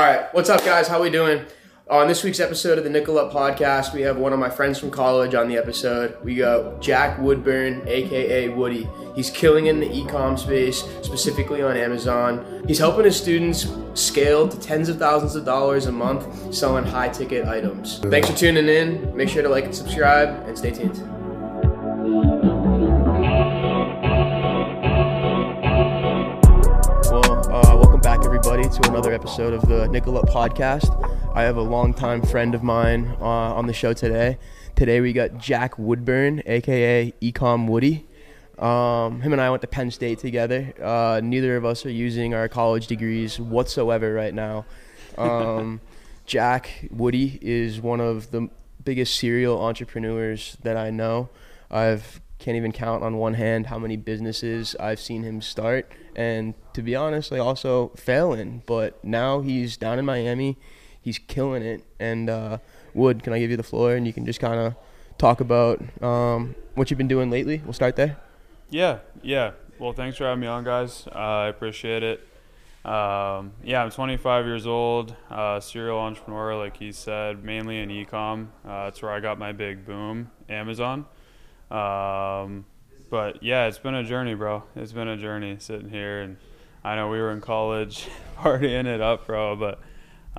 All right, what's up, guys? How we doing? On this week's episode of the Nickel Up Podcast, we have one of my friends from college on the episode. We got Jack Woodburn, aka Woody. He's killing in the e-com space, specifically on Amazon. He's helping his students scale to tens of thousands of dollars a month selling high-ticket items. Thanks for tuning in. Make sure to like and subscribe, and stay tuned. To another episode of the Nickel Up Podcast. I have a longtime friend of mine uh, on the show today. Today we got Jack Woodburn, aka Ecom Woody. Um, him and I went to Penn State together. Uh, neither of us are using our college degrees whatsoever right now. Um, Jack Woody is one of the biggest serial entrepreneurs that I know. I've can't even count on one hand how many businesses I've seen him start, and to be honest, like also failing. But now he's down in Miami, he's killing it. And uh, Wood, can I give you the floor and you can just kind of talk about um, what you've been doing lately? We'll start there. Yeah, yeah. Well, thanks for having me on, guys. Uh, I appreciate it. Um, yeah, I'm 25 years old, uh, serial entrepreneur, like he said, mainly in ecom. Uh, that's where I got my big boom, Amazon. Um, but yeah, it's been a journey, bro. It's been a journey sitting here, and I know we were in college partying it up, bro. But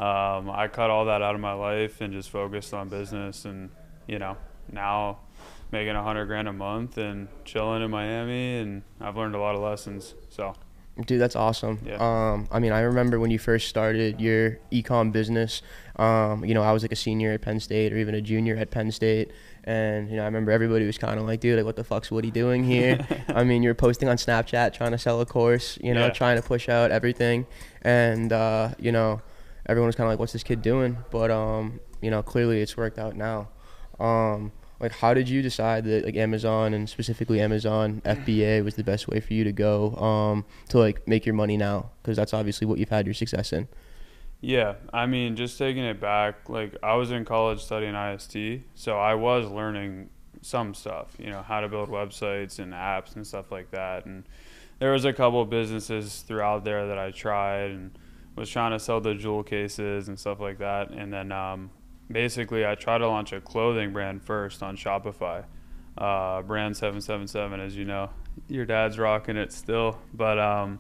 um, I cut all that out of my life and just focused on business, and you know now making a hundred grand a month and chilling in Miami, and I've learned a lot of lessons. So. Dude, that's awesome. Yeah. Um, I mean, I remember when you first started your ecom business. Um, you know, I was like a senior at Penn State or even a junior at Penn State, and you know, I remember everybody was kind of like, "Dude, like, what the fuck's Woody doing here?" I mean, you're posting on Snapchat trying to sell a course, you know, Yeah. trying to push out everything, and uh, you know, everyone was kind of like, "What's this kid doing?" But um, you know, clearly it's worked out now. Um, like, how did you decide that like Amazon and specifically Amazon FBA was the best way for you to go um, to like make your money now? Because that's obviously what you've had your success in. Yeah, I mean, just taking it back, like I was in college studying IST, so I was learning some stuff, you know, how to build websites and apps and stuff like that. And there was a couple of businesses throughout there that I tried and was trying to sell the Juul cases and stuff like that. And then um, basically, I try to launch a clothing brand first on Shopify, uh, brand seven seven seven, as you know. Your dad's rocking it still, but um,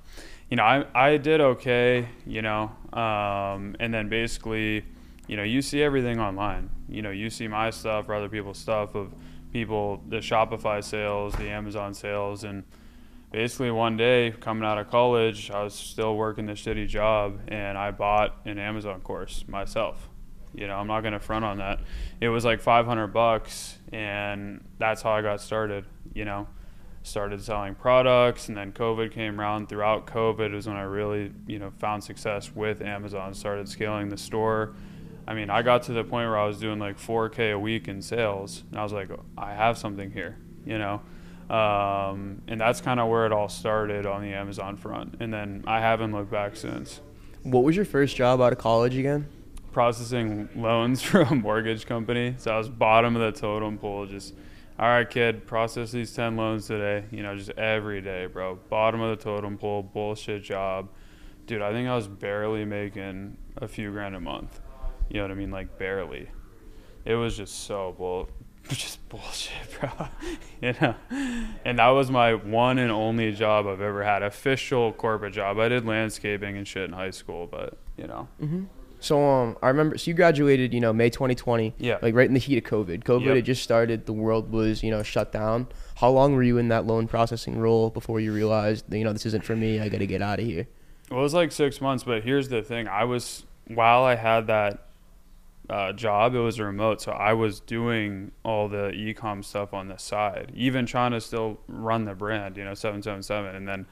you know, I I did okay, you know, um, and then basically, you know, you see everything online. You know, you see my stuff or other people's stuff of people, the Shopify sales, the Amazon sales, and basically one day coming out of college, I was still working this shitty job, and I bought an Amazon course myself. You know, I'm not gonna front on that. It was like 500 bucks, and that's how I got started. You know, started selling products, and then COVID came around. Throughout COVID was when I really, you know, found success with Amazon. Started scaling the store. I mean, I got to the point where I was doing like 4K a week in sales, and I was like, I have something here. You know, um, and that's kind of where it all started on the Amazon front. And then I haven't looked back since. What was your first job out of college again? Processing loans for a mortgage company. So I was bottom of the totem pole, just, all right, kid, process these 10 loans today. You know, just every day, bro. Bottom of the totem pole, bullshit job. Dude, I think I was barely making a few grand a month. You know what I mean? Like, barely. It was just so bull, just bullshit, bro. you know, and that was my one and only job I've ever had, official corporate job. I did landscaping and shit in high school, but you know, mm-hmm. So um, I remember. So you graduated, you know, May 2020. Yeah. Like right in the heat of COVID. COVID Yep. had just started. The world was, you know, shut down. How long were you in that loan processing role before you realized, you know, this isn't for me. I got to get out of here. Well, it was like six months, but here's the thing: I was while I had that uh, job, it was remote, so I was doing all the e-com stuff on the side, even trying to still run the brand, you know, seven seven seven. And then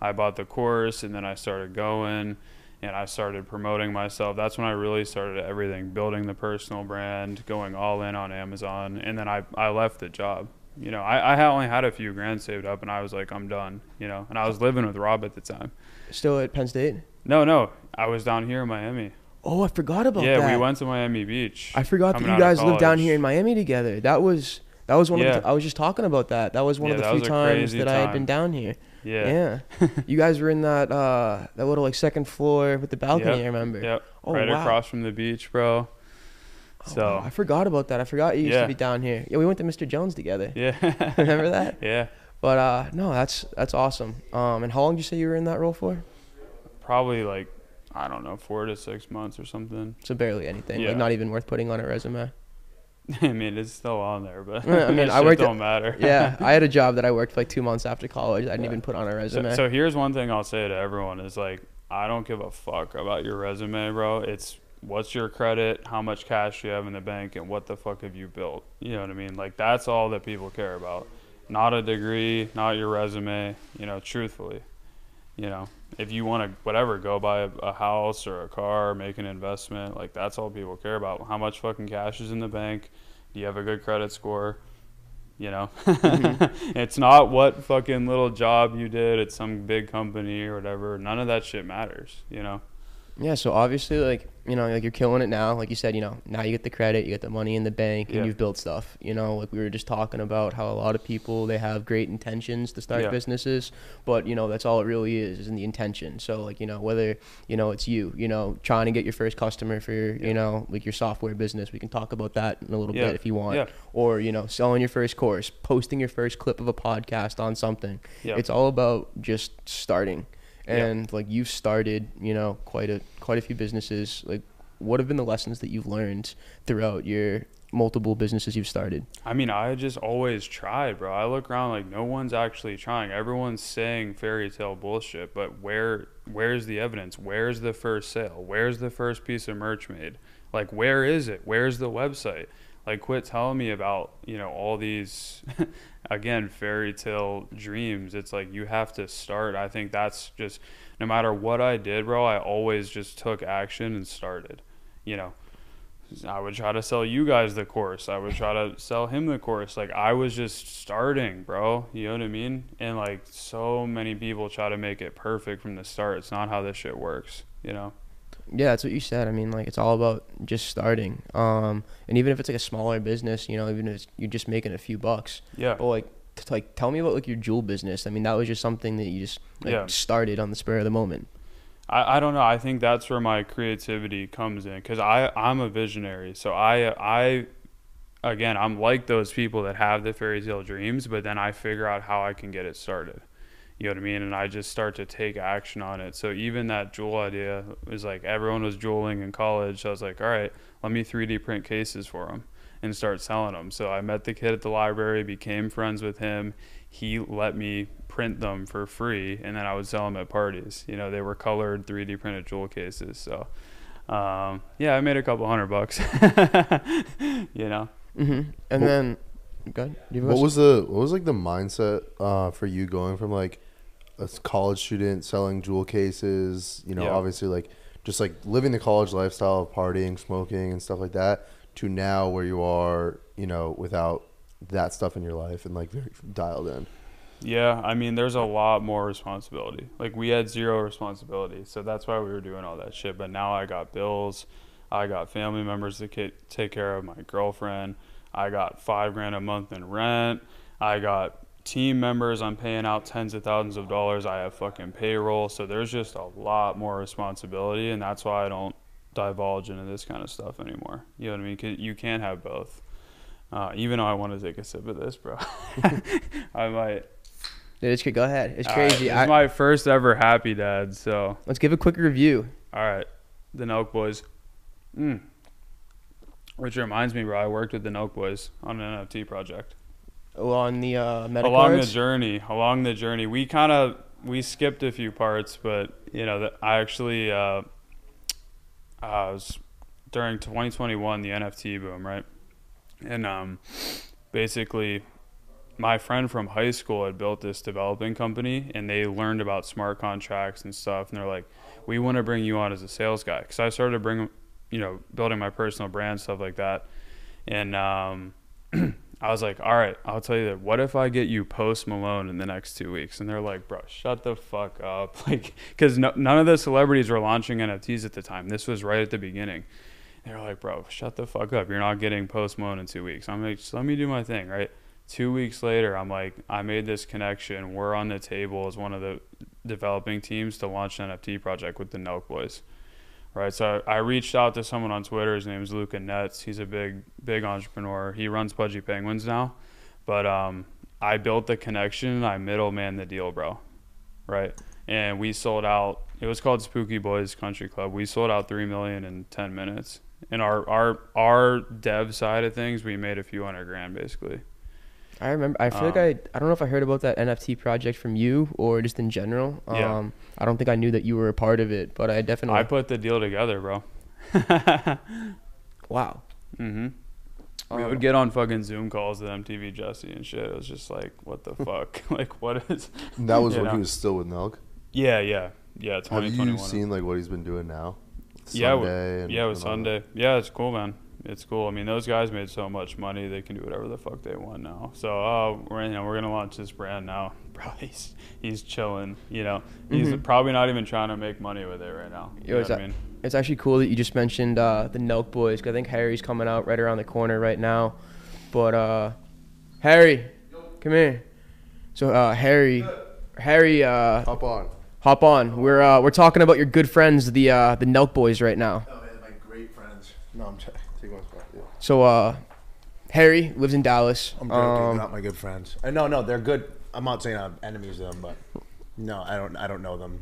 I bought the course, and then I started going, and I started promoting myself. That's when I really started everything, building the personal brand, going all in on Amazon, and then I I left the job. You know, I, I only had a few grand saved up, and I was like, I'm done. You know, and I was living with Rob at the time. Still at Penn State. No, no, I was down here in Miami. Oh, I forgot about yeah, that. Yeah, we went to Miami Beach. I forgot that you guys lived down here in Miami together. That was That was one Yeah. of the, I was just talking about that. That was one Yeah, of the few times that I had been down here. Yeah. Yeah. you guys were in that uh that little like second floor with the balcony, Yep. I remember. Yep. Oh, right wow. across from the beach, bro. Oh, So wow. I forgot about that. I forgot you used Yeah. to be down here. Yeah, we went to Mr. Jones together. yeah. Remember that? Yeah. But uh no, that's that's awesome. Um and how long did you say you were in that role for? Probably like I don't know, four to six months or something. So barely anything. Yeah. Like not even worth putting on a resume. I mean, it's still on there, but I mean, I worked don't matter. yeah, I had a job that I worked for like two months after college. I didn't Yeah. even put on a So, resume. so here's one thing I'll say to everyone is like, I don't give a fuck about your resume, bro. It's what's your credit, how much cash you have in the bank, and what the fuck have you built. You know what I mean? Like that's all that people care about. Not a degree, not your resume. You know, truthfully. You know, if you want to whatever, go buy a, a house or a car, make an investment. Like that's all people care about. How much fucking cash is in the bank? Do you have a good credit score? You know, Mm-hmm. it's not what fucking little job you did at some big company or whatever. None of that shit matters. You know. Yeah, so obviously, like you know, like you're killing it now. Like you said, you know, now you get the credit, you get the money in the bank, and Yeah. you've built stuff. You know, like we were just talking about how a lot of people they have great intentions to start Yeah. businesses, but you know that's all it really is, is in the intention. So like you know whether you know it's you, you know, trying to get your first customer for your, Yeah. you know like your software business. We can talk about that in a little bit if you want. Or you know, selling your first course, posting your first clip of a podcast on something. Yeah. It's all about just starting Yeah. and like you've started you know quite a quite a few businesses like what have been the lessons that you've learned throughout your multiple businesses you've started I mean, I just always tried, bro. I look around like no one's actually trying. Everyone's saying fairy tale bullshit, but where where's the evidence? Where's the first sale? Where's the first piece of merch made? Like where is it? Where's the website? Like quit telling me about, you know, all these again, fairy tale dreams. It's like you have to start. I think that's just no matter what I did, bro, I always just took action and started. You know, I would try to sell you guys the course. I would try to sell him the course. Like I was just starting, bro. You know what I mean? And like so many people try to make it perfect from the start. It's not how this shit works, you know? Yeah that's what you said i mean like it's all about just starting um and even if it's like a smaller business you know even if it's, you're just making a few bucks Yeah. but like t- like tell me about like your Juul business i mean that was just something that you just like Yeah. started on the spur of the moment I, I don't know. I think that's where my creativity comes in because I I'm a visionary. So I I again I'm like those people that have the fairy tale dreams, but then I figure out how I can get it started. You know what I mean? And I just start to take action on it. So even that Juul idea was like everyone was Juuling in college. So I was like, all right, let me 3D print cases for them and start selling them. So I met the kid at the library, became friends with him. He let me print them for free, and then I would sell them at parties. You know, they were colored 3D printed Juul cases. So um, yeah, I made a couple hundred bucks. you know. mm-hmm. and Well- then good you have a What was the what was like the mindset uh, for you going from like a college student selling Juul cases, you know, Yeah. obviously like just like living the college lifestyle of partying, smoking, and stuff like that, to now where you are, you know, without that stuff in your life and like very dialed in. Yeah, I mean, there's a lot more responsibility. Like we had zero responsibility, so that's why we were doing all that shit. But now I got bills, I got family members to take care of, my girlfriend. I got five grand a month in rent. I got team members. I'm paying out tens of thousands of dollars. I have fucking payroll, so there's just a lot more responsibility, and that's why I don't divulge into this kind of stuff anymore. You know what I mean? 'Cause you can't have both. Uh, even though I want to take a sip of this, bro, I might. Dude, it's, go ahead it's All right, crazy It's my first ever happy dad. So, let's give a quick review all right, the Nelk Boys. Mm. Which reminds me, bro, I worked with the Nelk Boys on an NFT project. On the uh meta along cards? the journey, along the journey, we kind of we skipped a few parts, but you know, that I actually uh, I was during 2021 the NFT boom, right? And um, basically, my friend from high school had built this developing company, and they learned about smart contracts and stuff, and they're like, "We want to bring you on as a sales guy," because I started bringing, you know, building my personal brand stuff like that, and um. I was like, all right, I'll tell you that. What if I get you Post Malone in the next two weeks? And they're like, bro, shut the fuck up. Like, because no, none of the celebrities were launching NFTs at the time. This was right at the beginning. They're like, bro, shut the fuck up. You're not getting Post Malone in two weeks. I'm like, let me do my thing, right? Two weeks later, I'm like, I made this connection. We're on the table as one of the developing teams to launch an NFT project with the Nelk Boys, right? So I reached out to someone on Twitter. His name is Luca Netz. He's a big, big entrepreneur. He runs Pudgy Penguins now, but um, I built the connection. I middleman the deal, bro, right? And we sold out. It was called Spooky Boys Country Club. We sold out three million in ten minutes. In our our our dev side of things, we made a few hundred grand basically. I remember. I feel like Um, I. I don't know if I heard about that NFT project from you or just in general. Yeah. Um, I don't think I knew that you were a part of it, but I definitely. I put the deal together, bro. wow. Mm-hmm. We Um, would get on fucking Zoom calls with MTV Jesse and shit. It was just like, what the fuck? like, what is? That was You when he was still with Nelk. Yeah, yeah, yeah. Have Twenty you twenty one. seen like what he's been doing now? Yeah, Sunday and- Yeah, with and all that? Sunday. Yeah, it's cool, man. It's cool. I mean, those guys made so much money; they can do whatever the fuck they want now. So, uh, we're you know we're gonna launch this brand now. Bro, he's he's chilling. You know, he's Mhm. probably not even trying to make money with it right now. You Yo, know is what I mean? It's actually cool that you just mentioned uh, the Nelk Boys. 'cause I think Harry's coming out right around the corner right now. But uh, Harry, come here. So uh, Harry, Harry, uh, Hop on. hop on. We're uh, we're talking about your good friends, the uh, the Nelk Boys, right now. Oh, man, my great friends. No, I'm joking. Take one spot. Yeah. So uh, Harry lives in Dallas. I'm joking. Um, not my good friends. Uh, no, no, they're good. I'm not saying I'm enemies of them, but no, I don't. I don't know them.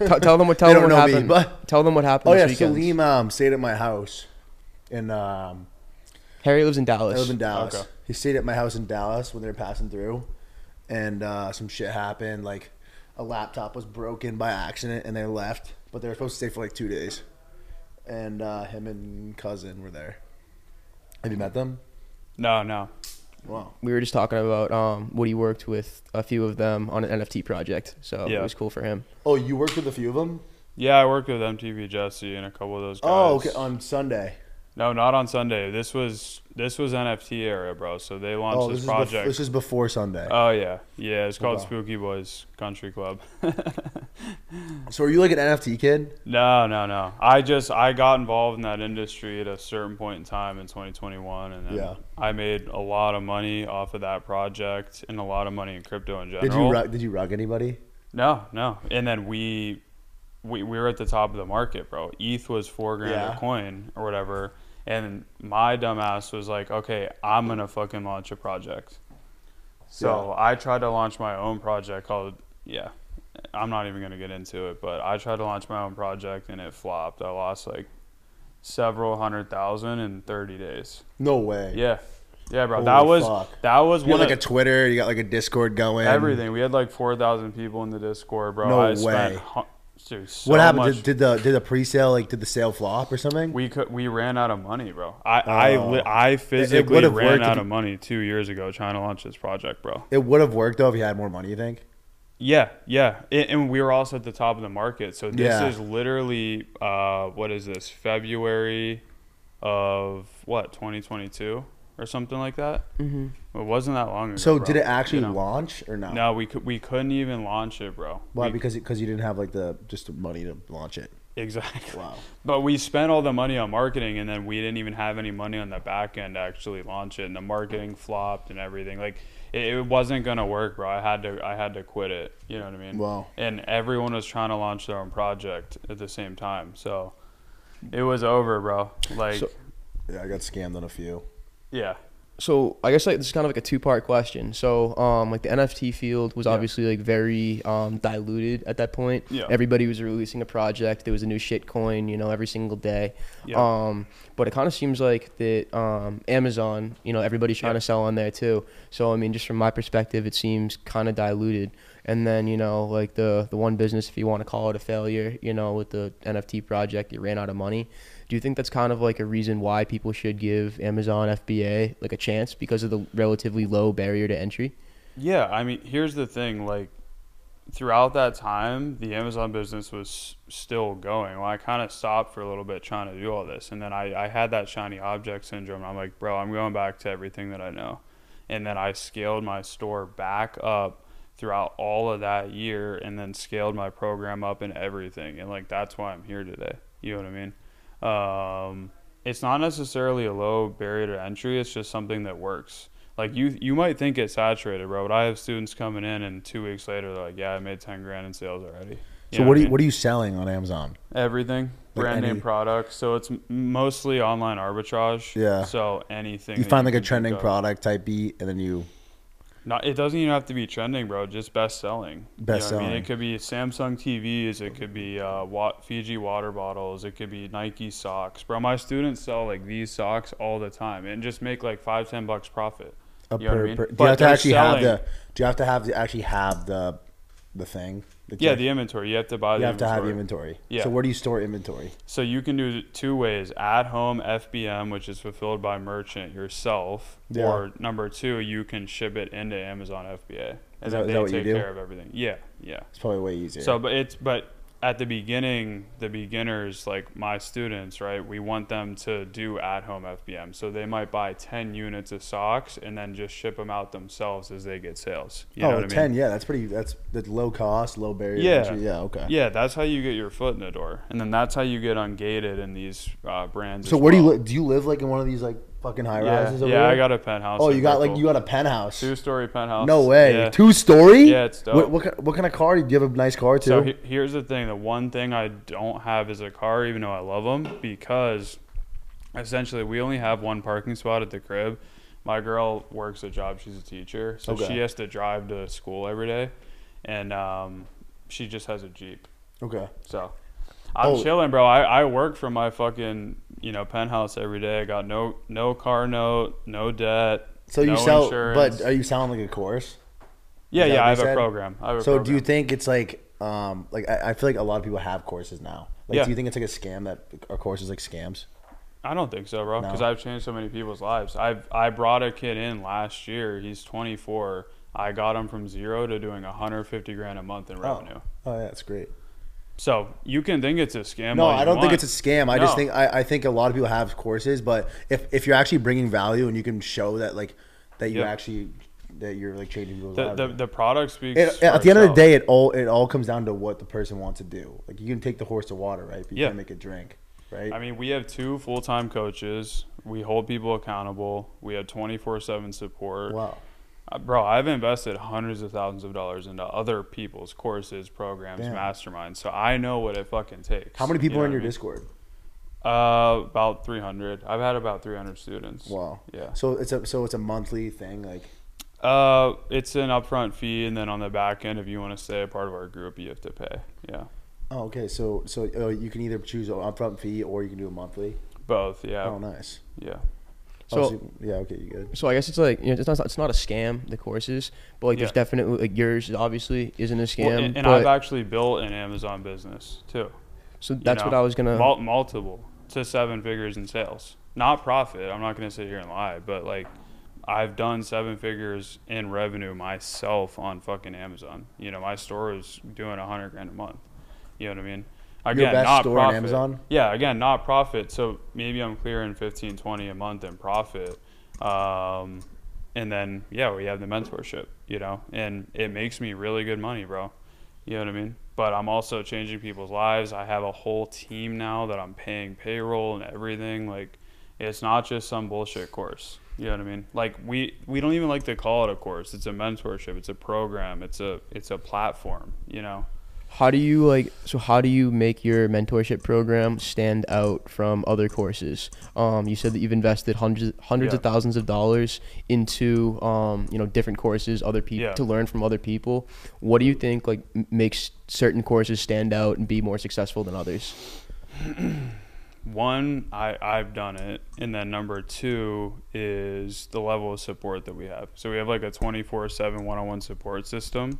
t- tell them what tell They them don't what know me, happened. but- tell them what happened. Oh yeah, this weekend. Salim um, stayed at my house, in um, Harry lives in I Dallas. live in Dallas. Okay. He stayed at my house in Dallas when they were passing through, and uh, some shit happened. Like a laptop was broken by accident, and they left. But they were supposed to stay for like two days, and uh, him and cousin were there. Have you met them? No, no. Wow. we were just talking about um, Woody worked with a few of them on an NFT project, so yeah. it was cool for him. Oh, you worked with a few of them. Yeah, I worked with MTV Jesse and a couple of those guys. Oh, okay. On Sunday. No, not on Sunday. This was this was NFT era, bro. So they launched Oh, this, this is, bef- project. this is before Sunday. oh yeah, yeah. It's called. Spooky Boys Country Club. so, are you like an NFT kid? no, no, no. I just I got involved in that industry at a certain point in time in 2021, and then Yeah. I made a lot of money off of that project and a lot of money in crypto in general. Did you rug, did you rug anybody? No, no. And then we, we we were at the top of the market, bro. ETH was four grand Yeah. a coin or whatever. And my dumbass was like, okay, I'm gonna fucking launch a project. So I tried to launch my own project called yeah. I'm not even gonna get into it, but I tried to launch my own project and it flopped. I lost like several hundred thousand in 30 days. No way. Yeah, yeah, bro. Holy that was fuck. that was You one like of a Twitter. You got like a Discord going. Everything. We had like four thousand people in the Discord, bro. No I way. hu- so what happened? Did, did the did the pre-sale like did the sale flop or something? we could we ran out of money, bro. I I, Oh. li- I physically ran out of money two years ago trying to launch this project, bro. it would have worked though if you had more money. You think? Yeah, yeah, and, and we were also at the top of the market. So this Yeah. is literally uh, what is this? February of what 2022 or something like that. hmm It wasn't that long ago. So bro, did it actually you know? launch or no? No, we could we couldn't even launch it, bro. Why? We- because because you didn't have like the just the money to launch it. exactly. Wow. But we spent all the money on marketing, and then we didn't even have any money on the back end to actually launch it. And the marketing flopped and everything. Like it, it wasn't gonna work, bro. I had to I had to quit it. You know what I mean? Wow. And everyone was trying to launch their own project at the same time, so it was over, bro. Like So- Yeah, I got scammed on a few. Yeah, So I guess like this is kind of like a two part question. So um like the NFT field was obviously like very um diluted at that point. Yeah. Everybody was releasing a project. There was a new shit coin, you know, every single day. yeah, Um, but it kind of seems like that um, Amazon, you know, everybody's trying to sell on there too. So I mean, just from my perspective, it seems kind of diluted. And then you know, like the the one business, if you want to call it a failure, you know, with the NFT project, it ran out of money. Do you think that's kind of like a reason why people should give Amazon FBA like a chance because of the relatively low barrier to entry? yeah. I mean, here's the thing, like. Throughout that time, the Amazon business was still going. Well, I kind of stopped for a little bit trying to do all this, and then I, I had that shiny object syndrome. I'm like, bro, I'm going back to everything that I know, and then I scaled my store back up throughout all of that year, and then scaled my program up and everything, and like that's why I'm here today. You know what I mean? Um, it's not necessarily a low barrier to entry. It's just something that works. Like you, you might think it's saturated, bro. But I have students coming in, and two weeks later, they're like, "Yeah, I made ten grand in sales already." You So what are I you mean? what are you selling on Amazon? Everything, Like brand any- name products. So it's mostly online arbitrage. Yeah. So anything You find like a trending product type beat, and then you Not, it doesn't even have to be trending, bro. Just best selling. Best you know what I mean? selling. It could be Samsung TVs. It could be uh, wa- Fiji water bottles. It could be Nike socks, bro. My students sell like these socks all the time and just make like five, ten bucks profit. You know what I per, per- do you have to actually have the do you have to have to actually have the the thing? The Yeah, the inventory. You have to buy you have to have the inventory. inventory. Yeah. So where do you store inventory? So you can do it two ways: at home FBM, which is fulfilled by merchant yourself, Yeah. or number two, you can ship it into Amazon FBA, and Is that- they that what you take do? care of everything. Yeah, yeah. It's probably way easier. So, but it's but at the beginning, the beginners like my students, right? We want them to do at home FBM, so they might buy ten units of socks and then just ship them out themselves as they get sales. You know oh, what I mean? yeah, that's pretty. That's that's low cost, low barrier. Yeah. entry. yeah, okay. Yeah, that's how you get your foot in the door, and then that's how you get ungated in these uh, brands. So where do you well. li- do you live like in one of these like fucking high Yeah, rises over yeah? I got a penthouse. Oh, you got like you got a penthouse. two story penthouse. No way, Yeah. two story. Yeah, it's dope. What, what what kind of car? Do you have a nice car too? So he- here's the thing: the one thing I don't have is a car, even though I love them, because essentially we only have one parking spot at the crib. My girl works a job; she's a teacher, so Okay. she has to drive to school every day, and um, she just has a jeep. okay. So I'm Oh. chilling, bro. I, I work from my fucking you know penthouse every day. I got no no car note, no debt. So you no sell, insurance. but are you selling like a course? yeah, yeah. I you have a program. I have a So program. do you think it's like um like I, I feel like a lot of people have courses now. Like Yeah. do you think it's like a scam that our courses like scams? I don't think so, bro. No. Because I've changed so many people's lives. I've I brought a kid in last year. He's 24. I got him from zero to doing 150 grand a month in revenue. Oh yeah, that's great. So you can think it's a scam. No, I don't think it's a scam. I just think I, I think a lot of people have courses, but if if you're actually bringing value and you can show that like that you Yep. actually that you're like changing people's the, lives. the the product speaks. It, at the end of the day, it all it all comes down to what the person wants to do. Like you can take the horse to water, right? But you Yeah. can't make it drink, right? I mean, we have two full time coaches. We hold people accountable. We have 24 seven support. wow. Uh, bro, I've invested hundreds of thousands of dollars into other people's courses, programs, Damn. masterminds. So I know what it fucking takes. How many people You are in your I mean? Discord? Uh, about 300. I've had about 300 students. Wow. Yeah. So it's a so it's a monthly thing, like Uh, it's an upfront fee, and then on the back end, if you want to stay a part of our group, you have to pay. Yeah, oh okay. So so uh, you can either choose an upfront fee or you can do a monthly. both. Yeah, Oh, nice. yeah. Oh, So- yeah, okay, you good. So I guess it's like you know, it's not it's not a scam the courses, but like there's definitely like yours obviously isn't a scam. Well, and and I've actually built an Amazon business too. so that's what know, I was gonna. Mul- multiple to seven figures in sales, not profit. I'm not gonna sit here and lie, but like. I've done seven figures in revenue myself on fucking Amazon. You know, my store is doing a hundred grand a month. You know what I mean? Again, not store on profit. Amazon? Yeah, again, not profit. So maybe I'm clearing 15, 20 a month in profit. Um, and then, yeah, we have the mentorship, you know, and it makes me really good money, bro. You know what I mean? But I'm also changing people's lives. I have a whole team now that I'm paying payroll and everything. Like, it's not just some bullshit course. You know what I mean? Like we we don't even like to call it a course. It's a mentorship. It's a program. It's a it's a platform. You know. How do you like? So how do you make your mentorship program stand out from other courses? Um, you said that you've invested hundreds hundreds of thousands of dollars into um, you know different courses, other people Yeah. to learn from other people. What do you think like m- makes certain courses stand out and be more successful than others? one i i've done it and then number two is the level of support that we have so we have like a 24-7 one-on-one support system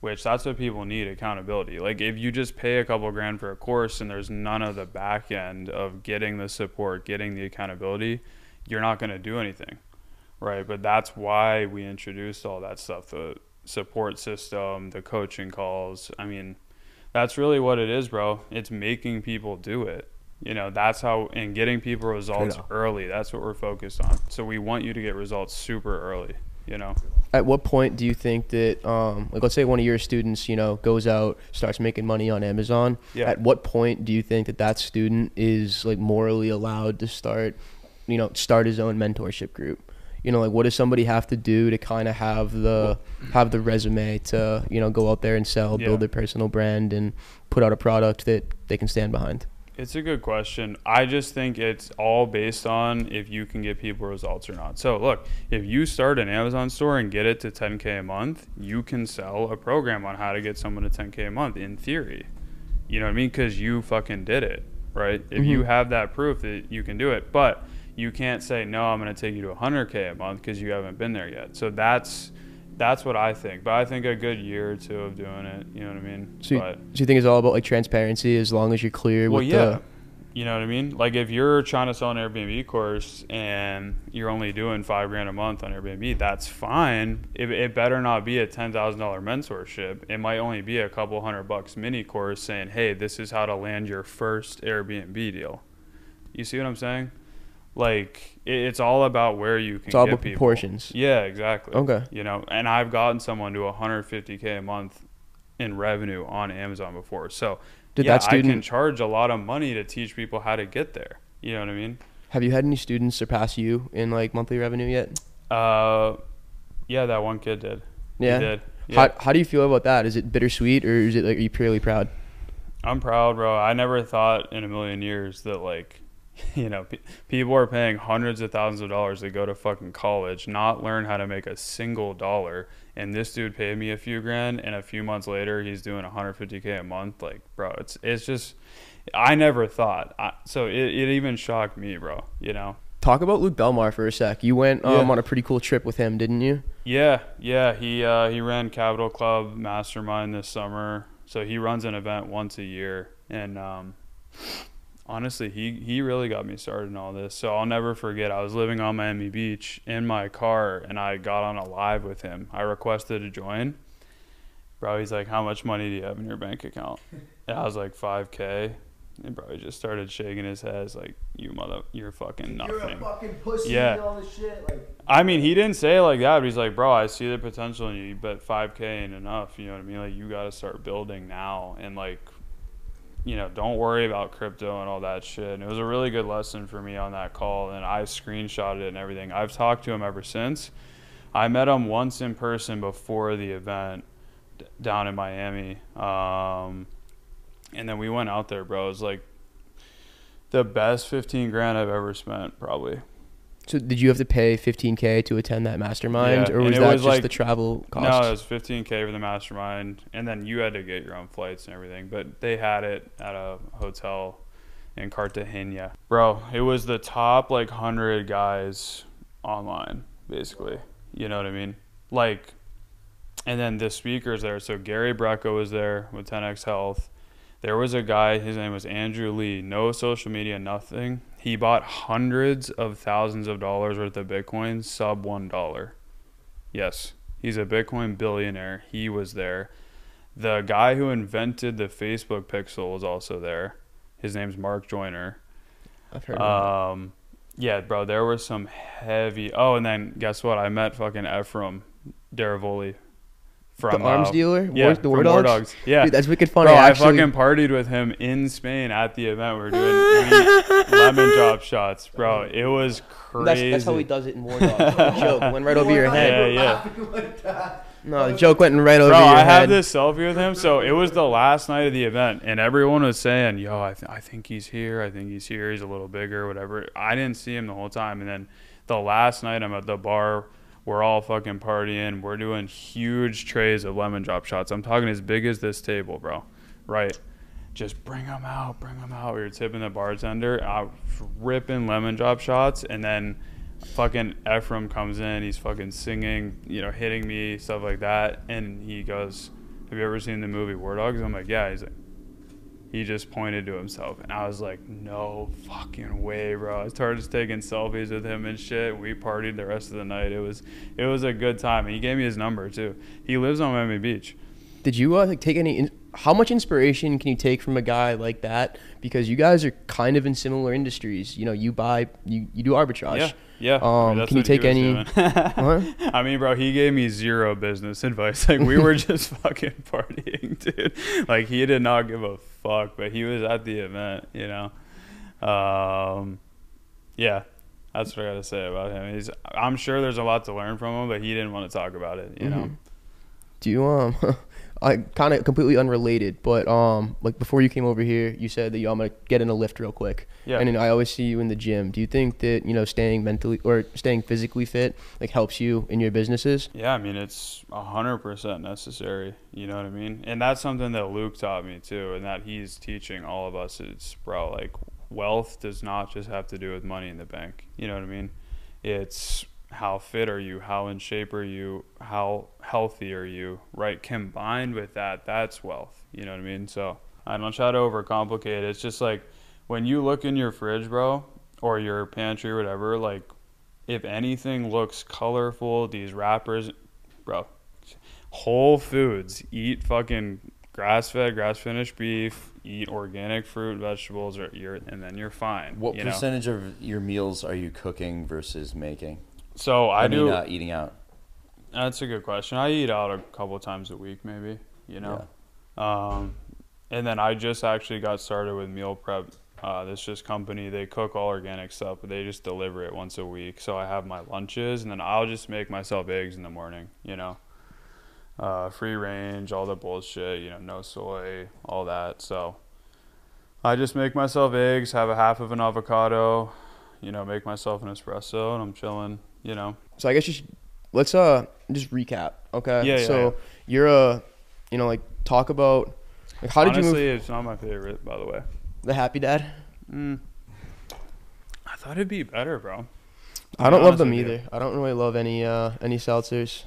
which that's what people need accountability. Like if you just pay a couple grand for a course and there's none of the back end of getting the support getting the accountability you're not going to do anything right? But that's why we introduced all that stuff the support system the coaching calls. I mean that's really what it is bro. It's making people do it. You know that's how and getting people results early. That's what we're focused on. So we want you to get results super early You know. At what point do you think that, um, like, let's say one of your students, you know, goes out, starts making money on Amazon. Yeah. At what point do you think that that student is like morally allowed to start, you know, start his own mentorship group? You know, like, what does somebody have to do to kind of have the have the resume to, you know, go out there and sell, Yeah. build their personal brand, and put out a product that they can stand behind? It's a good question. I just think it's all based on if you can get people results or not. So, look, if you start an Amazon store and get it to 10K a month, you can sell a program on how to get someone to 10K a month in theory. You know what I mean? Because you fucking did it, right? If you Mhm. have that proof that you can do it, but you can't say, no, I'm going to take you to 100K a month because you haven't been there yet. So, that's. That's what I think, but I think a good year or two of doing it, you know what I mean? So, you, but, so you think it's all about like transparency as long as you're clear well, with yeah. the You know what I mean? Like if you're trying to sell an Airbnb course and you're only doing five grand a month on Airbnb, that's fine. It, it better not be a ten thousand dollar mentorship. It might only be a couple hundred bucks mini course saying, "Hey, this is how to land your first Airbnb deal." You see what I'm saying? Like it, it's all about where you can. It's all get about people. proportions. Yeah, exactly. Okay. You know, and I've gotten someone to 150k a month in revenue on Amazon before. So Did yeah, that I can charge a lot of money to teach people how to get there. You know what I mean? Have you had any students surpass you in like monthly revenue yet? Uh, yeah, that one kid did. Yeah. He did. Yeah. How, how do you feel about that? Is it bittersweet or is it like are you purely proud? I'm proud, bro. I never thought in a million years that like, you know, pe- people are paying hundreds of thousands of dollars to go to fucking college, not learn how to make a single dollar, and this dude paid me a few grand, and a few months later he's doing 150k a month. Like, bro, it's it's just, I never thought. I, so it it even shocked me, bro. You know. Talk about Luke Belmar for a sec. You went um, Yeah. on a pretty cool trip with him, didn't you? Yeah, yeah. He uh, he ran Capital Club Mastermind this summer, so he runs an event once a year. And um, honestly, he he really got me started in all this. So I'll never forget. I was living on Miami Beach in my car, and I got on a live with him. I requested to join. Bro, he's like, "How much money do you have in your bank account?" And I was like, 5K. And bro, he just started shaking his head. He's like, "You mother, you're fucking nothing." fucking pussy. Yeah. all this shit. Like, I mean, he didn't say it like that, but he's like, bro, I see the potential in you, but 5K ain't enough. You know what I mean? Like, you got to start building now. And, like, you know, don't worry about crypto and all that shit. And it was a really good lesson for me on that call. And I screenshotted it and everything. I've talked to him ever since. I met him once in person before the event d- down in Miami. Um, and then we went out there, bro. It was like the best 15 grand I've ever spent, probably. So did you have to pay 15k to attend that mastermind, Yeah, or was that was just like- the travel cost? No, it was 15k for the mastermind, and then you had to get your own flights and everything. But they had it at a hotel in Cartagena, bro. It was the top like hundred guys online, basically. You know what I mean? Like, and then the speakers there. So Gary Brecka was there with 10x Health. There was a guy. His name was Andrew Lee. No social media, nothing. He bought hundreds of thousands of dollars worth of Bitcoin, sub one dollar. Yes, he's a Bitcoin billionaire. He was there. The guy who invented the Facebook Pixel was also there. His name's Mark Joyner. I've heard. of Um, yeah, bro, there was some heavy. Oh, and then guess what? I met fucking Efraim Diveroli that. From the arms uh, dealer, Yeah, War, the from War War Dogs. Dogs. Yeah, Dude, that's wicked funny. Bro, I actually, fucking partied with him in Spain at the event. We are doing lemon drop shots, bro. It was crazy. that's how he does it in War Dogs. the joke went right over your head. Yeah, yeah. No, the joke went right over Bro, your I head. I have this selfie with him. So it was the last night of the event, and everyone was saying, "Yo, I, th- I think he's here. I think he's here. He's a little bigger, whatever." I didn't see him the whole time, and then the last night, I'm at the bar. We're all fucking partying. We're doing huge trays of lemon drop shots. I'm talking as big as this table, bro. Right? Just bring them out, bring them out. We were tipping the bartender. Was ripping lemon drop shots, and then fucking Efraim comes in. He's fucking singing, you know, hitting me, stuff like that. And he goes, "Have you ever seen the movie War Dogs?" I'm like, "Yeah." He's like, he just pointed to himself, and I was like, "No fucking way, bro!" I started just taking selfies with him and shit. We partied the rest of the night. It was, it was a good time. And he gave me his number too. He lives on Miami Beach. Did you uh, like take any in- how much inspiration can you take from a guy like that? Because you guys are kind of in similar industries. You know, you buy, you, you do arbitrage. Yeah, yeah. I Um, that's can you take any-? I mean, bro, he gave me zero business advice. Like we were just fucking partying, dude. Like he did not give a fuck, but he was at the event, you know. Um, yeah, that's what I gotta say about him. He's. I'm sure there's a lot to learn from him, but he didn't want to talk about it, you know. Mhm. Do you um I kind of completely unrelated, but um like before you came over here, you said that you I'm gonna get in a lift real quick. Yeah. And then I always see you in the gym. Do you think that you know staying mentally or staying physically fit like helps you in your businesses? Yeah, I mean it's a hundred percent necessary. You know what I mean? And that's something that Luke taught me too, and that he's teaching all of us. It's bro, like wealth does not just have to do with money in the bank. You know what I mean? It's how fit are you? How in shape are you? How healthy are you? Right? Combined with that, that's wealth. You know what I mean? So I don't try to overcomplicate it. It's just like when you look in your fridge, bro, or your pantry or whatever, like if anything looks colorful, these wrappers, bro, Whole Foods, eat fucking grass fed, grass finished beef, eat organic fruit, vegetables, or you're, and then you're fine. What you know? percentage of your meals are you cooking versus making? So I, do. mean, uh, eating out. That's a good question. I eat out a couple times a week, maybe. You know, um, and then I just actually got started with meal prep. Uh, this just company they cook all organic stuff, but they just deliver it once a week. So I have my lunches, and then I'll just make myself eggs in the morning. You know, uh, free range, all the bullshit. You know, no soy, all that. So I just make myself eggs, have a half of an avocado. You know, make myself an espresso, and I'm chilling. You know. So I guess you should let's uh just recap. Okay. Yeah, yeah, So yeah. you're a you know like talk about like how did Honestly, you move it's not my favorite, by the way. the happy dad? Mm. I thought it'd be better, bro. I don't love them with you. either. I don't really love any uh any seltzers.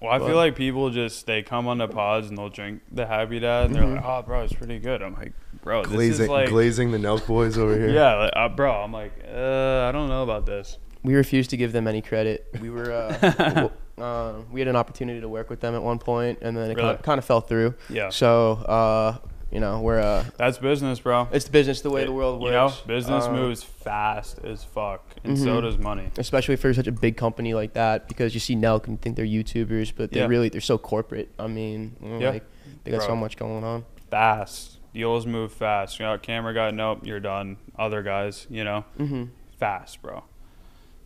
Well, I But- feel like people just they come on the pods and they'll drink the Happy Dad and they're Mhm. like, "Oh, bro, it's pretty good." I'm like, "Bro, this glazing, is like, glazing the Nelk boys over here. yeah, like, uh, bro." I'm like, uh, I don't know about this. We refuse to give them any credit. We were uh, uh we had an opportunity to work with them at one point and then it Really? kind of fell through. Yeah, So uh you know, we're uh that's business, bro. it's business the way It- the world works. You know, business Um, moves fast as fuck, and so Mhm. does money. especially for such a big company like that because you see Nelk and think they're YouTubers, but they're Yeah. really they're so corporate. I mean, you know, Yeah. like they got so much going on. Fast deals move fast. You know, camera guy, nope, you're done. Other guys, you know, hmm fast, bro.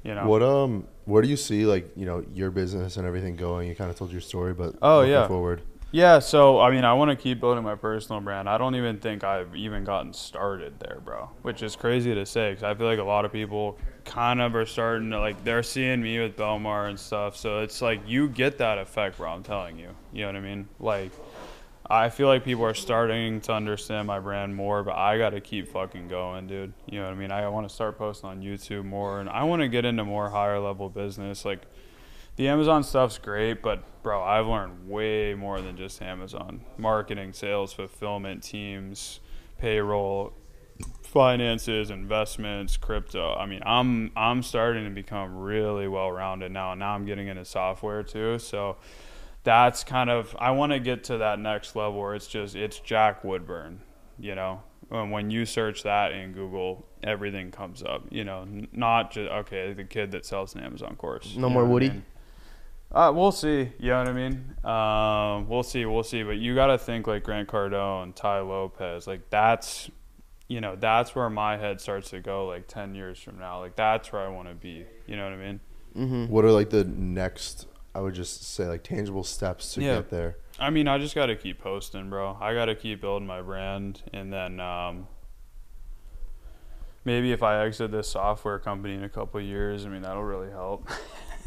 You know, What um, where do you see like you know your business and everything going? You kind of told your story, but Oh, yeah. forward. Yeah, so I mean, I want to keep building my personal brand. I don't even think I've even gotten started there, bro. Which is crazy to say because I feel like a lot of people kind of are starting to like they're seeing me with Belmar and stuff. So it's like you get that effect, bro. I'm telling you. You know what I mean? Like, I feel like people are starting to understand my brand more, but I got to keep fucking going, dude. You know what I mean? I want to start posting on YouTube more, and I want to get into more higher level business, like the Amazon stuff's great, but bro, I've learned way more than just Amazon. Marketing, sales, fulfillment, teams, payroll, finances, investments, crypto. I mean, I'm I'm starting to become really well rounded now. and Now I'm getting into software too. So that's kind of I want to get to that next level where it's just it's Jack Woodburn, you know. And when you search that in Google, everything comes up. You know, N- not just okay, the kid that sells an Amazon course. No more know what I Woody? mean? Uh, we'll see. You know what I mean? Um, we'll see. We'll see. But you got to think like Grant Cardone, Tai Lopez. Like that's, you know, that's where my head starts to go. Like ten years from now, like that's where I want to be. You know what I mean? hmm What are like the next? I would just say like tangible steps to Yeah. get there. I mean, I just got to keep posting, bro. I got to keep building my brand, and then um, maybe if I exit this software company in a couple of years, I mean that'll really help.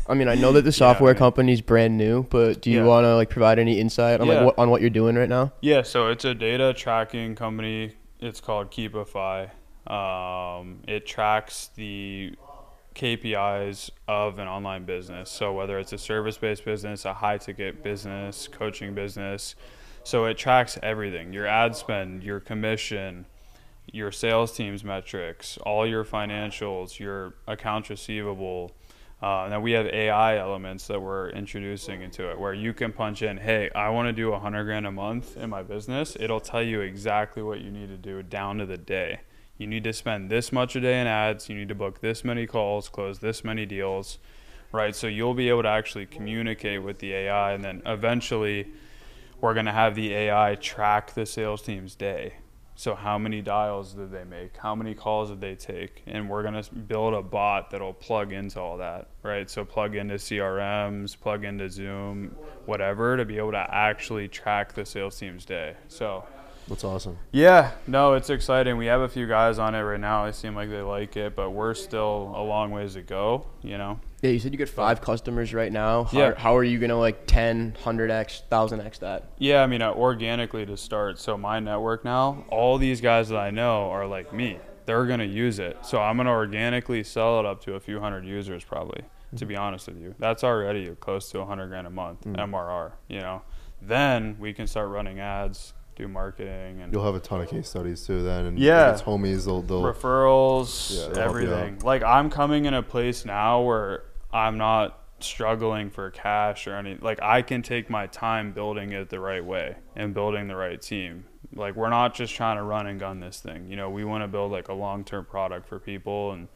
I mean, I know that the Yeah, software I mean- company's brand new, but do you Yeah. want to like provide any insight on Yeah. like what, on what you're doing right now? Yeah, so it's a data tracking company. It's called Keepify. Um, it tracks the KPIs of an online business. So whether it's a service-based business, a high-ticket business, coaching business, so it tracks everything: your ad spend, your commission, your sales team's metrics, all your financials, your accounts receivable, Uh, now we have AI elements that we're introducing into it, where you can punch in, "Hey, I want to do a hundred grand a month in my business." It'll tell you exactly what you need to do down to the day. You need to spend this much a day in ads. You need to book this many calls, close this many deals, right? So you'll be able to actually communicate with the AI, and then eventually, we're gonna have the AI track the sales team's day. So how many dials did they make? How many calls did they take? And we're gonna build a bot that'll plug into all that, right? So plug into CRMs, plug into Zoom, whatever, to be able to actually track the sales team's day. So That's awesome. yeah, no, it's exciting. We have a few guys on it right now. They seem like they like it, but we're still a long ways to go. You know. Yeah, you said you get five customers right now. How, Yeah. how are you gonna like 10, 100x, 1000x that? Yeah, I mean, uh, organically to start. So my network now, all these guys that I know are like me. They're gonna use it. So I'm gonna organically sell it up to a few hundred users, probably. To be honest with you, that's already close to a hundred grand a month MRR. You know, then we can start running ads, do marketing, and You'll have a ton of case studies too then. And Yeah. it's homies, they'll, they'll referrals, Yeah, they'll everything. Like I'm coming in a place now where I'm not struggling for cash or any like I can take my time building it the right way and building the right team. Like we're not just trying to run and gun this thing. You know, we want to build like a long-term product for people and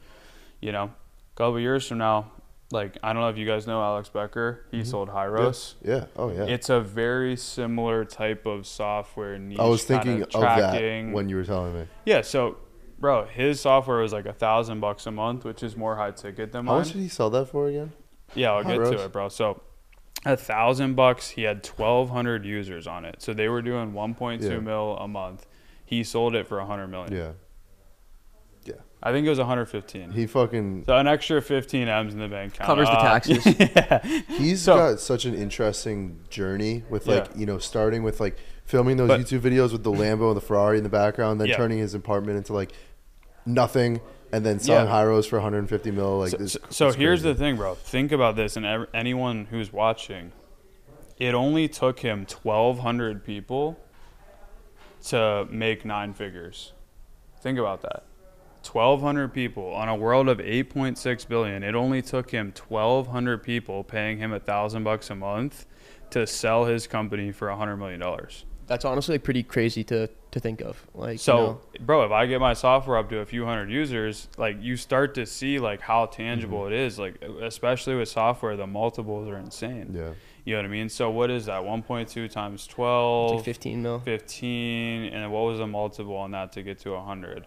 you know, a couple years from now, like I don't know if you guys know Alex Becker, he mm-hmm. sold Hyros. Yeah. Oh yeah. It's a very similar type of software niche. I was thinking of tracking. that when you were telling me. Yeah, so bro, his software was like a thousand bucks a month, which is more high ticket than mine. How much did he sell that for again? yeah, I'll get to it, bro. So a thousand bucks, he had twelve hundred users on it. So they were doing one point two Yeah. mil a month. He sold it for a hundred million. Yeah. I think it was 115. He fucking so an extra 15 m's in the bank account Covers the Uh, taxes. yeah. he's So- got such an interesting journey with like Yeah. you know starting with like filming those But- YouTube videos with the Lambo and the Ferrari in the background, then Yeah. turning his apartment into like nothing, and then selling Yeah. Hyros for 150 mil. Like so, this. so- so it's here's crazy. the thing, bro. Think about this, and ev- anyone who's watching, it only took him 1,200 people to make nine figures. Think about that. 1,200 people on a world of 8.6 billion. It only took him 1,200 people paying him a thousand bucks a month to sell his company for a hundred million dollars. That's honestly like pretty crazy to to think of. Like So, you know, bro, if I get my software up to a few hundred users, like you start to see like how tangible Mm-hmm. it is. Like especially with software, the multiples are insane. Yeah. You know what I mean? So what is that? 1.2 times 12, like 15 mil, 15, and what was the multiple on that to get to 100?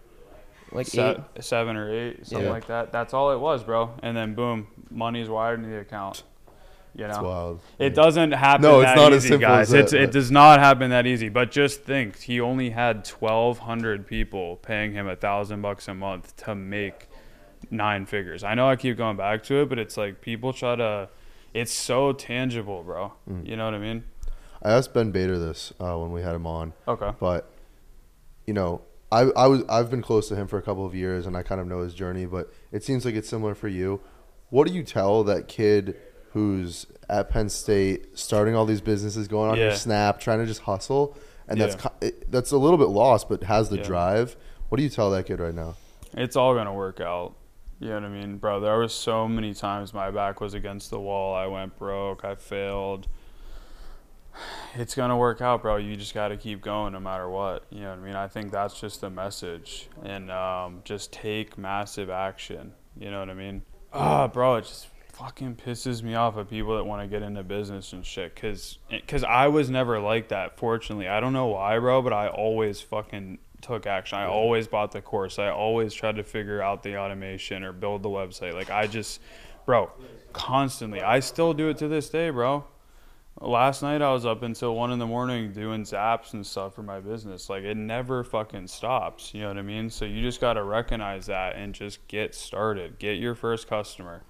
Like Se- eight. seven or eight, something Yeah. like that. That's all it was, bro. And then boom, money's wired in the account. You know, wild. it doesn't happen. No, it's that not as easy, simple guys. as that, it's, it does not happen that easy. But just think, he only had twelve hundred people paying him a thousand bucks a month to make nine figures. I know I keep going back to it, but it's like people try to. It's so tangible, bro. Mm. You know what I mean? I asked Ben Bader this uh, when we had him on, Okay. but you know, I I was I've been close to him for a couple of years, and I kind of know his journey. But it seems like it's similar for you. What do you tell that kid who's at Penn State, starting all these businesses, going on Yeah. your Snap, trying to just hustle, and that's Yeah. it, that's a little bit lost, but has the Yeah. drive? What do you tell that kid right now? It's all gonna work out. You know what I mean, bro? There was so many times my back was against the wall. I went broke. I failed. It's gonna work out, bro. You just got to keep going, no matter what. You know what I mean? I think that's just the message, and um, just take massive action. You know what I mean? Ah, bro, it just fucking pisses me off at people that want to get into business and shit. Cause, eh, cause I was never like that. Fortunately, I don't know why, bro, but I always fucking took action. I always bought the course. I always tried to figure out the automation or build the website. Like I just, bro, constantly. I still do it to this day, bro. Last night I was up until one in the morning doing zaps and stuff for my business. Like it never fucking stops. You know what I mean? So you just gotta recognize that and just get started. Get your first customer.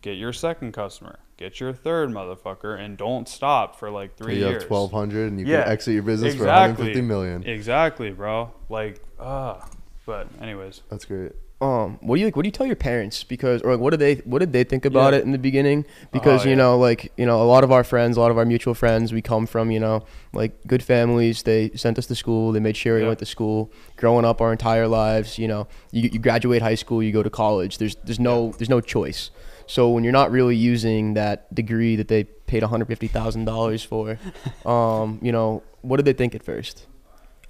Get your second customer. Get your third motherfucker, and don't stop for like three you years. have 1200 and you Yeah, can exit your business for 150 million. Exactly, bro. Like, ah. but anyways, That's great. Um what do you like what do you tell your parents? Because or like what do they what did they think about Yeah. it in the beginning? Because Oh, you yeah. know like you know a lot of our friends a lot of our mutual friends we come from you know like good families. They sent us to school. They made sure we Yeah. went to school. Growing up our entire lives you know you, you graduate high school you go to college. There's there's no there's no choice. So when you're not really using that degree that they paid $150,000 for um you know what did they think at first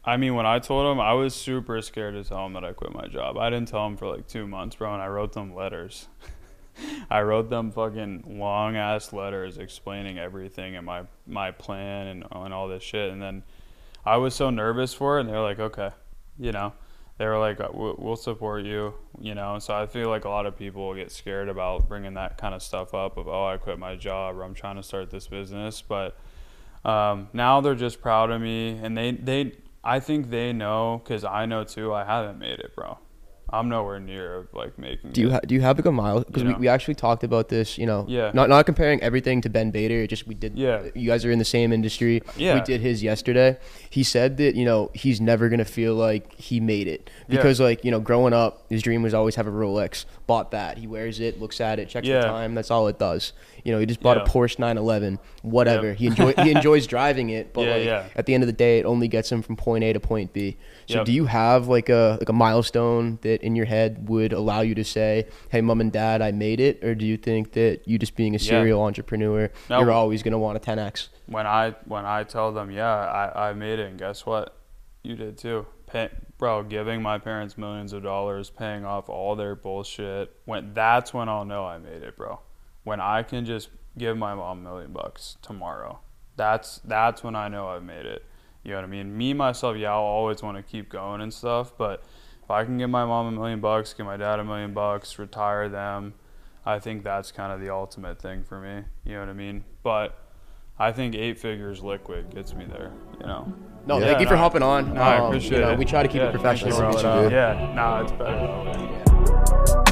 I mean, when I told him, I was super scared to tell him that I quit my job. I didn't tell him for like two months, bro, and I wrote them letters. I wrote them fucking long ass letters explaining everything and my my plan and and all this shit. And then I was so nervous for it, and they're like, okay, you know, they were like, we'll, we'll support you, you know. So I feel like a lot of people get scared about bringing that kind of stuff up of oh, I quit my job or I'm trying to start this business, but um, now they're just proud of me and they they i think they know because i know too i haven't made it bro i'm nowhere near of like making Do you it. ha- do you have like a mile? Because we, know. we actually talked about this. You know, Yeah. Not not comparing everything to Ben Bader. It just we did. Yeah. You guys are in the same industry. Yeah. We did his yesterday. He said that you know he's never gonna feel like he made it Yeah. because like you know growing up his dream was always have a Rolex. Bought that. He wears it, looks at it, checks Yeah. the time. That's all it does. You know, he just bought Yeah. a Porsche 911. Whatever. Yep. He enjoy he enjoys driving it, but Yeah, like yeah. at the end of the day, it only gets him from point A to point B. So Yep. do you have like a like a milestone that in your head would allow you to say, "Hey, mom and dad, I made it," or do you think that you just being a Yeah. serial entrepreneur, No. you're always gonna want a 10x? when i when i tell them yeah i i made it and guess what you did too Pay, bro giving my parents millions of dollars paying off all their bullshit when that's when i'll know i made it bro when i can just give my mom a million bucks tomorrow that's that's when i know i've made it you know what i mean me myself yeah i'll always want to keep going and stuff but i can give my mom a million bucks give my dad a million bucks retire them i think that's kind of the ultimate thing for me you know what i mean but I think eight figures liquid gets me there, you know. No, Yeah. thank you for no, hopping on. No, I Um, appreciate you know, it. We try to keep Yeah, it professional. thank you, Nice to bro. meet you, dude. Yeah, no, it's better that way.